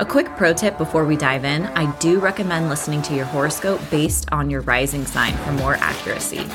A quick pro tip before we dive in I do recommend listening to your horoscope based on your rising sign for more accuracy.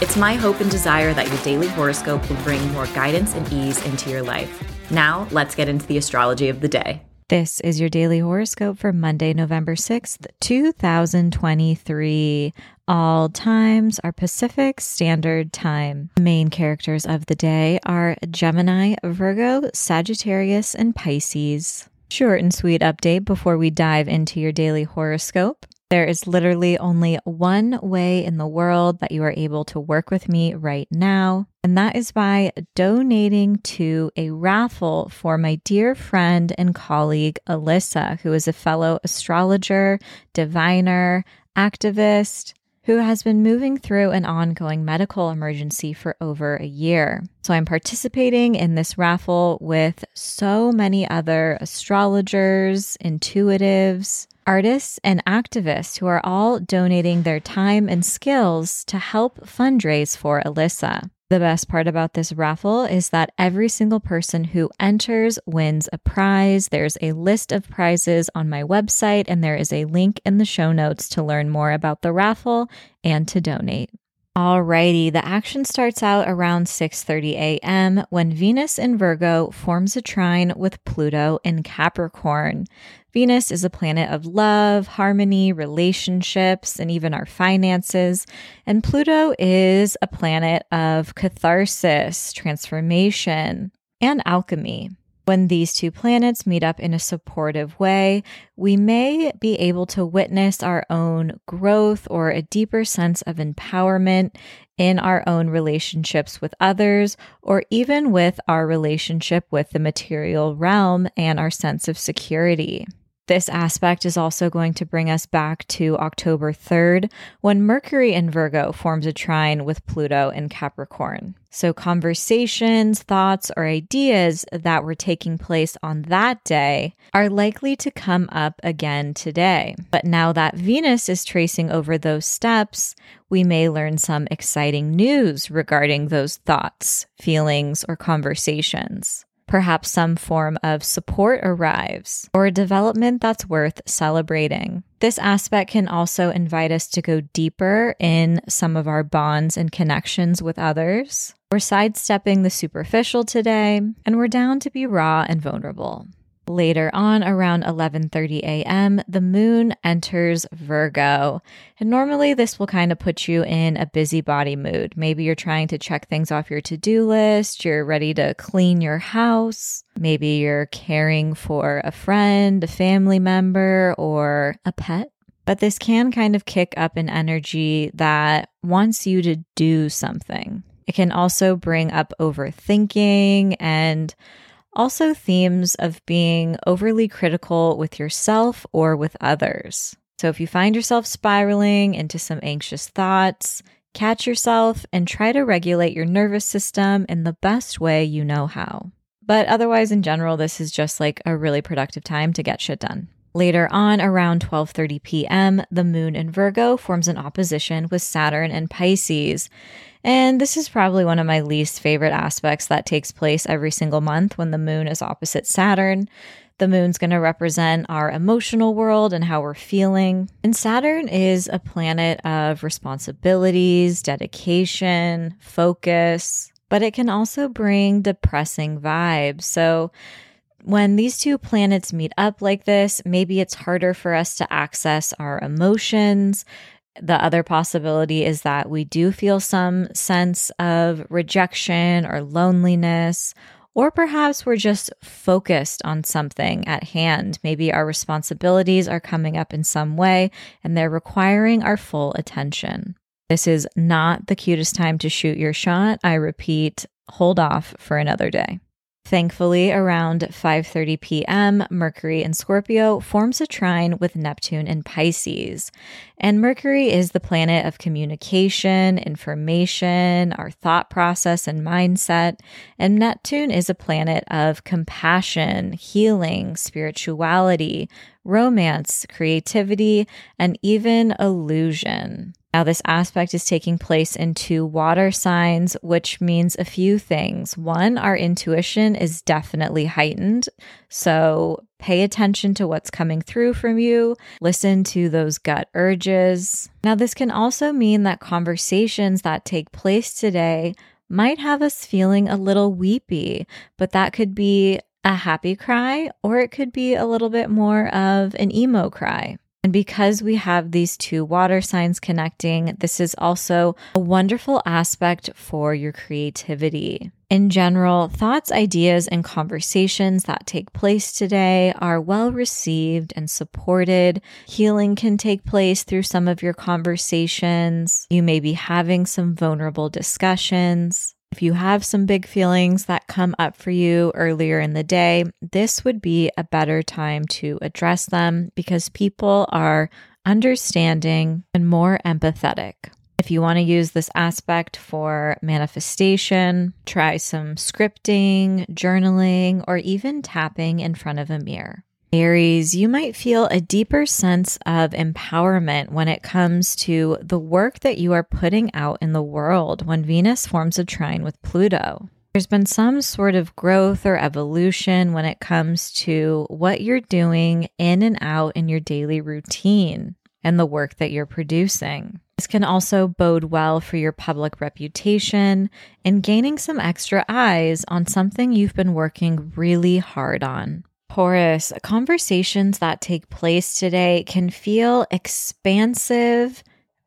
It's my hope and desire that your daily horoscope will bring more guidance and ease into your life. Now, let's get into the astrology of the day. This is your daily horoscope for Monday, November 6th, 2023. All times are Pacific Standard Time. Main characters of the day are Gemini, Virgo, Sagittarius, and Pisces. Short and sweet update before we dive into your daily horoscope. There is literally only one way in the world that you are able to work with me right now, and that is by donating to a raffle for my dear friend and colleague, Alyssa, who is a fellow astrologer, diviner, activist, who has been moving through an ongoing medical emergency for over a year. So I'm participating in this raffle with so many other astrologers, intuitives, artists, and activists who are all donating their time and skills to help fundraise for Alyssa. The best part about this raffle is that every single person who enters wins a prize. There's a list of prizes on my website, and there is a link in the show notes to learn more about the raffle and to donate. Alrighty, the action starts out around 6:30 a.m. when Venus in Virgo forms a trine with Pluto in Capricorn. Venus is a planet of love, harmony, relationships, and even our finances. And Pluto is a planet of catharsis, transformation, and alchemy. When these two planets meet up in a supportive way, we may be able to witness our own growth or a deeper sense of empowerment in our own relationships with others, or even with our relationship with the material realm and our sense of security. This aspect is also going to bring us back to October 3rd when Mercury in Virgo forms a trine with Pluto in Capricorn. So, conversations, thoughts, or ideas that were taking place on that day are likely to come up again today. But now that Venus is tracing over those steps, we may learn some exciting news regarding those thoughts, feelings, or conversations. Perhaps some form of support arrives or a development that's worth celebrating. This aspect can also invite us to go deeper in some of our bonds and connections with others. We're sidestepping the superficial today, and we're down to be raw and vulnerable. Later on, around 11:30 a.m., the moon enters Virgo. And normally this will kind of put you in a busybody mood. Maybe you're trying to check things off your to-do list, you're ready to clean your house, maybe you're caring for a friend, a family member, or a pet. But this can kind of kick up an energy that wants you to do something. It can also bring up overthinking and also themes of being overly critical with yourself or with others. So if you find yourself spiraling into some anxious thoughts, catch yourself and try to regulate your nervous system in the best way you know how. But otherwise in general this is just like a really productive time to get shit done. Later on, around 12:30 p.m., the moon in Virgo forms an opposition with Saturn and Pisces. And this is probably one of my least favorite aspects that takes place every single month when the moon is opposite Saturn. The moon's going to represent our emotional world and how we're feeling. And Saturn is a planet of responsibilities, dedication, focus, but it can also bring depressing vibes. So when these two planets meet up like this, maybe it's harder for us to access our emotions. The other possibility is that we do feel some sense of rejection or loneliness, or perhaps we're just focused on something at hand. Maybe our responsibilities are coming up in some way and they're requiring our full attention. This is not the cutest time to shoot your shot. I repeat, hold off for another day. Thankfully, around 5:30 p.m., Mercury in Scorpio forms a trine with Neptune in Pisces. And Mercury is the planet of communication, information, our thought process and mindset, and Neptune is a planet of compassion, healing, spirituality, romance, creativity, and even illusion. Now, this aspect is taking place in two water signs, which means a few things. One, our intuition is definitely heightened. So pay attention to what's coming through from you, listen to those gut urges. Now, this can also mean that conversations that take place today might have us feeling a little weepy, but that could be a happy cry or it could be a little bit more of an emo cry. And because we have these two water signs connecting, this is also a wonderful aspect for your creativity. In general, thoughts, ideas, and conversations that take place today are well received and supported. Healing can take place through some of your conversations. You may be having some vulnerable discussions. If you have some big feelings that come up for you earlier in the day, this would be a better time to address them because people are understanding and more empathetic. If you want to use this aspect for manifestation, try some scripting, journaling, or even tapping in front of a mirror. Aries, you might feel a deeper sense of empowerment when it comes to the work that you are putting out in the world when Venus forms a trine with Pluto. There's been some sort of growth or evolution when it comes to what you're doing in and out in your daily routine and the work that you're producing. This can also bode well for your public reputation and gaining some extra eyes on something you've been working really hard on. Taurus, conversations that take place today can feel expansive,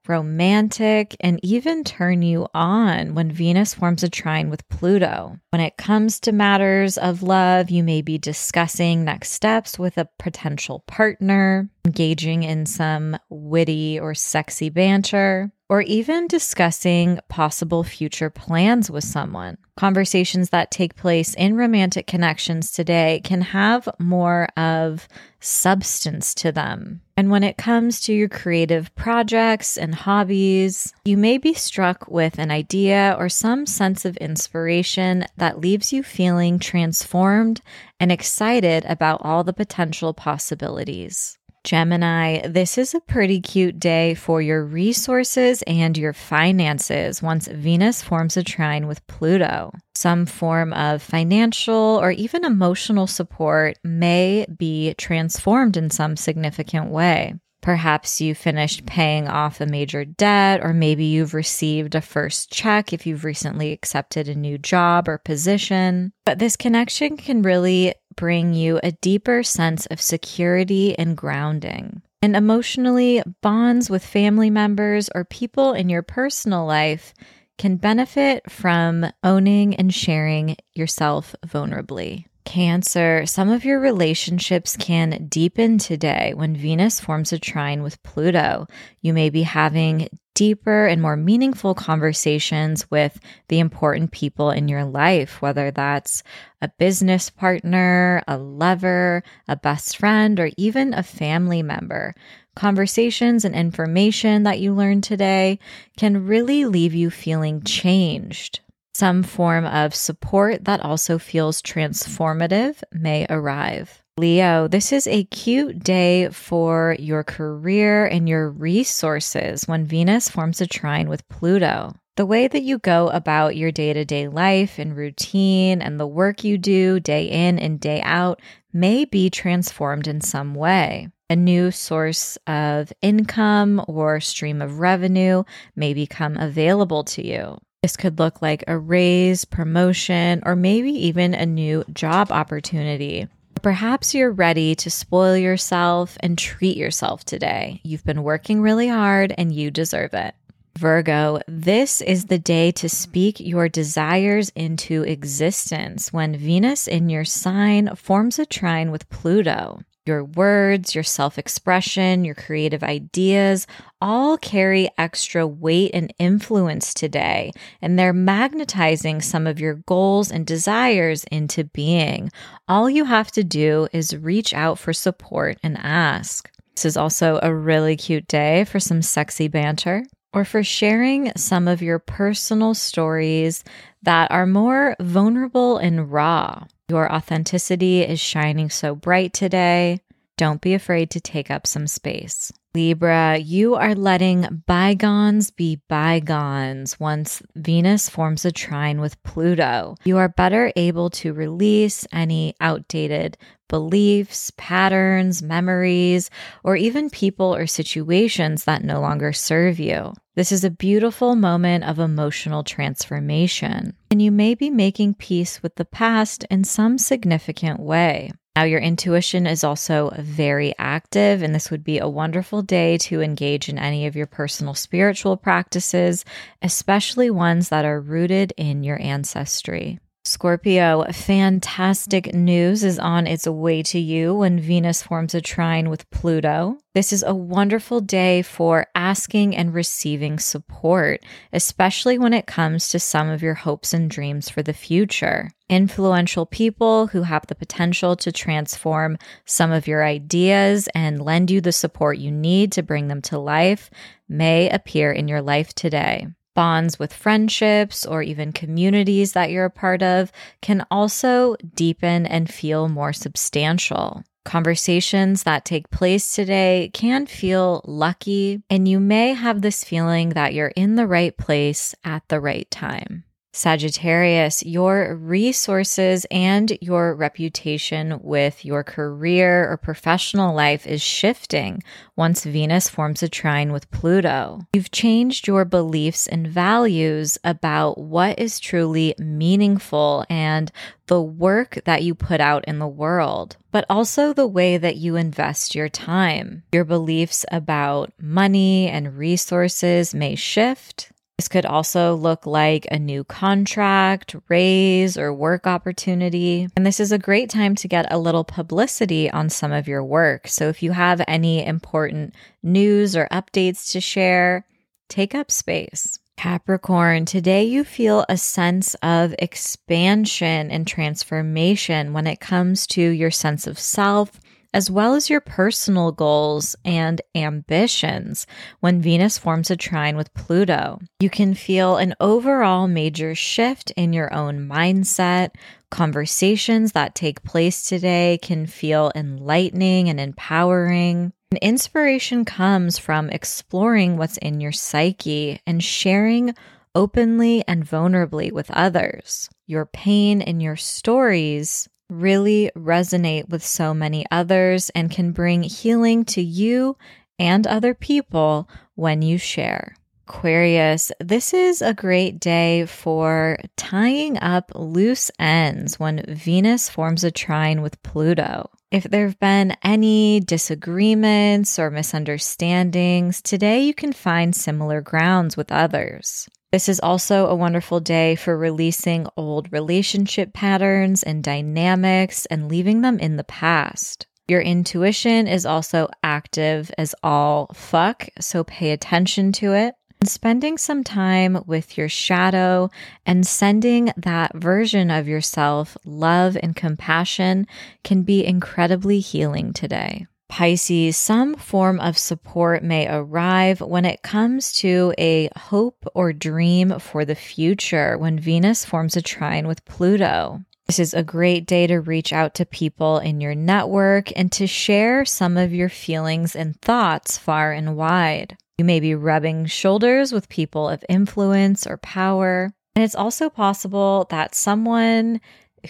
romantic, and even turn you on when Venus forms a trine with Pluto. When it comes to matters of love, you may be discussing next steps with a potential partner, engaging in some witty or sexy banter or even discussing possible future plans with someone. Conversations that take place in romantic connections today can have more of substance to them. And when it comes to your creative projects and hobbies, you may be struck with an idea or some sense of inspiration that leaves you feeling transformed and excited about all the potential possibilities. Gemini, this is a pretty cute day for your resources and your finances once Venus forms a trine with Pluto. Some form of financial or even emotional support may be transformed in some significant way. Perhaps you finished paying off a major debt, or maybe you've received a first check if you've recently accepted a new job or position. But this connection can really bring you a deeper sense of security and grounding. And emotionally, bonds with family members or people in your personal life can benefit from owning and sharing yourself vulnerably. Cancer, some of your relationships can deepen today when Venus forms a trine with Pluto. You may be having deeper and more meaningful conversations with the important people in your life, whether that's a business partner, a lover, a best friend, or even a family member. Conversations and information that you learn today can really leave you feeling changed. Some form of support that also feels transformative may arrive. Leo, this is a cute day for your career and your resources when Venus forms a trine with Pluto. The way that you go about your day to day life and routine and the work you do day in and day out may be transformed in some way. A new source of income or stream of revenue may become available to you. This could look like a raise, promotion, or maybe even a new job opportunity. Perhaps you're ready to spoil yourself and treat yourself today. You've been working really hard and you deserve it. Virgo, this is the day to speak your desires into existence when Venus in your sign forms a trine with Pluto. Your words, your self expression, your creative ideas all carry extra weight and influence today, and they're magnetizing some of your goals and desires into being. All you have to do is reach out for support and ask. This is also a really cute day for some sexy banter or for sharing some of your personal stories that are more vulnerable and raw. Your authenticity is shining so bright today. Don't be afraid to take up some space. Libra, you are letting bygones be bygones once Venus forms a trine with Pluto. You are better able to release any outdated beliefs, patterns, memories, or even people or situations that no longer serve you. This is a beautiful moment of emotional transformation, and you may be making peace with the past in some significant way. Now, your intuition is also very active, and this would be a wonderful day to engage in any of your personal spiritual practices, especially ones that are rooted in your ancestry. Scorpio, fantastic news is on its way to you when Venus forms a trine with Pluto. This is a wonderful day for asking and receiving support, especially when it comes to some of your hopes and dreams for the future. Influential people who have the potential to transform some of your ideas and lend you the support you need to bring them to life may appear in your life today bonds with friendships or even communities that you're a part of can also deepen and feel more substantial. Conversations that take place today can feel lucky, and you may have this feeling that you're in the right place at the right time. Sagittarius, your resources and your reputation with your career or professional life is shifting once Venus forms a trine with Pluto. You've changed your beliefs and values about what is truly meaningful and the work that you put out in the world, but also the way that you invest your time. Your beliefs about money and resources may shift this could also look like a new contract, raise, or work opportunity. And this is a great time to get a little publicity on some of your work. So if you have any important news or updates to share, take up space. Capricorn, today you feel a sense of expansion and transformation when it comes to your sense of self as well as your personal goals and ambitions when Venus forms a trine with Pluto. You can feel an overall major shift in your own mindset. Conversations that take place today can feel enlightening and empowering. And inspiration comes from exploring what's in your psyche and sharing openly and vulnerably with others. Your pain and your stories really resonate with so many others and can bring healing to you and other people when you share. Aquarius, this is a great day for tying up loose ends when Venus forms a trine with Pluto. If there have been any disagreements or misunderstandings, today you can find similar grounds with others. This is also a wonderful day for releasing old relationship patterns and dynamics and leaving them in the past. Your intuition is also active as all fuck, so pay attention to it. And Spending some time with your shadow and sending that version of yourself love and compassion can be incredibly healing today. Pisces, some form of support may arrive when it comes to a hope or dream for the future when Venus forms a trine with Pluto. This is a great day to reach out to people in your network and to share some of your feelings and thoughts far and wide. You may be rubbing shoulders with people of influence or power. And it's also possible that someone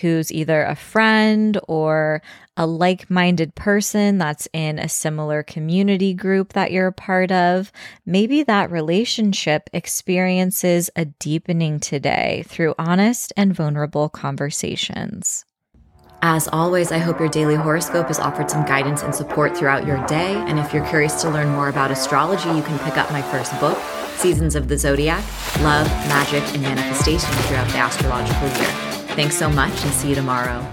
who's either a friend or a like minded person that's in a similar community group that you're a part of, maybe that relationship experiences a deepening today through honest and vulnerable conversations. As always, I hope your daily horoscope has offered some guidance and support throughout your day. And if you're curious to learn more about astrology, you can pick up my first book, Seasons of the Zodiac Love, Magick, and Manifestation throughout the astrological year. Thanks so much and see you tomorrow.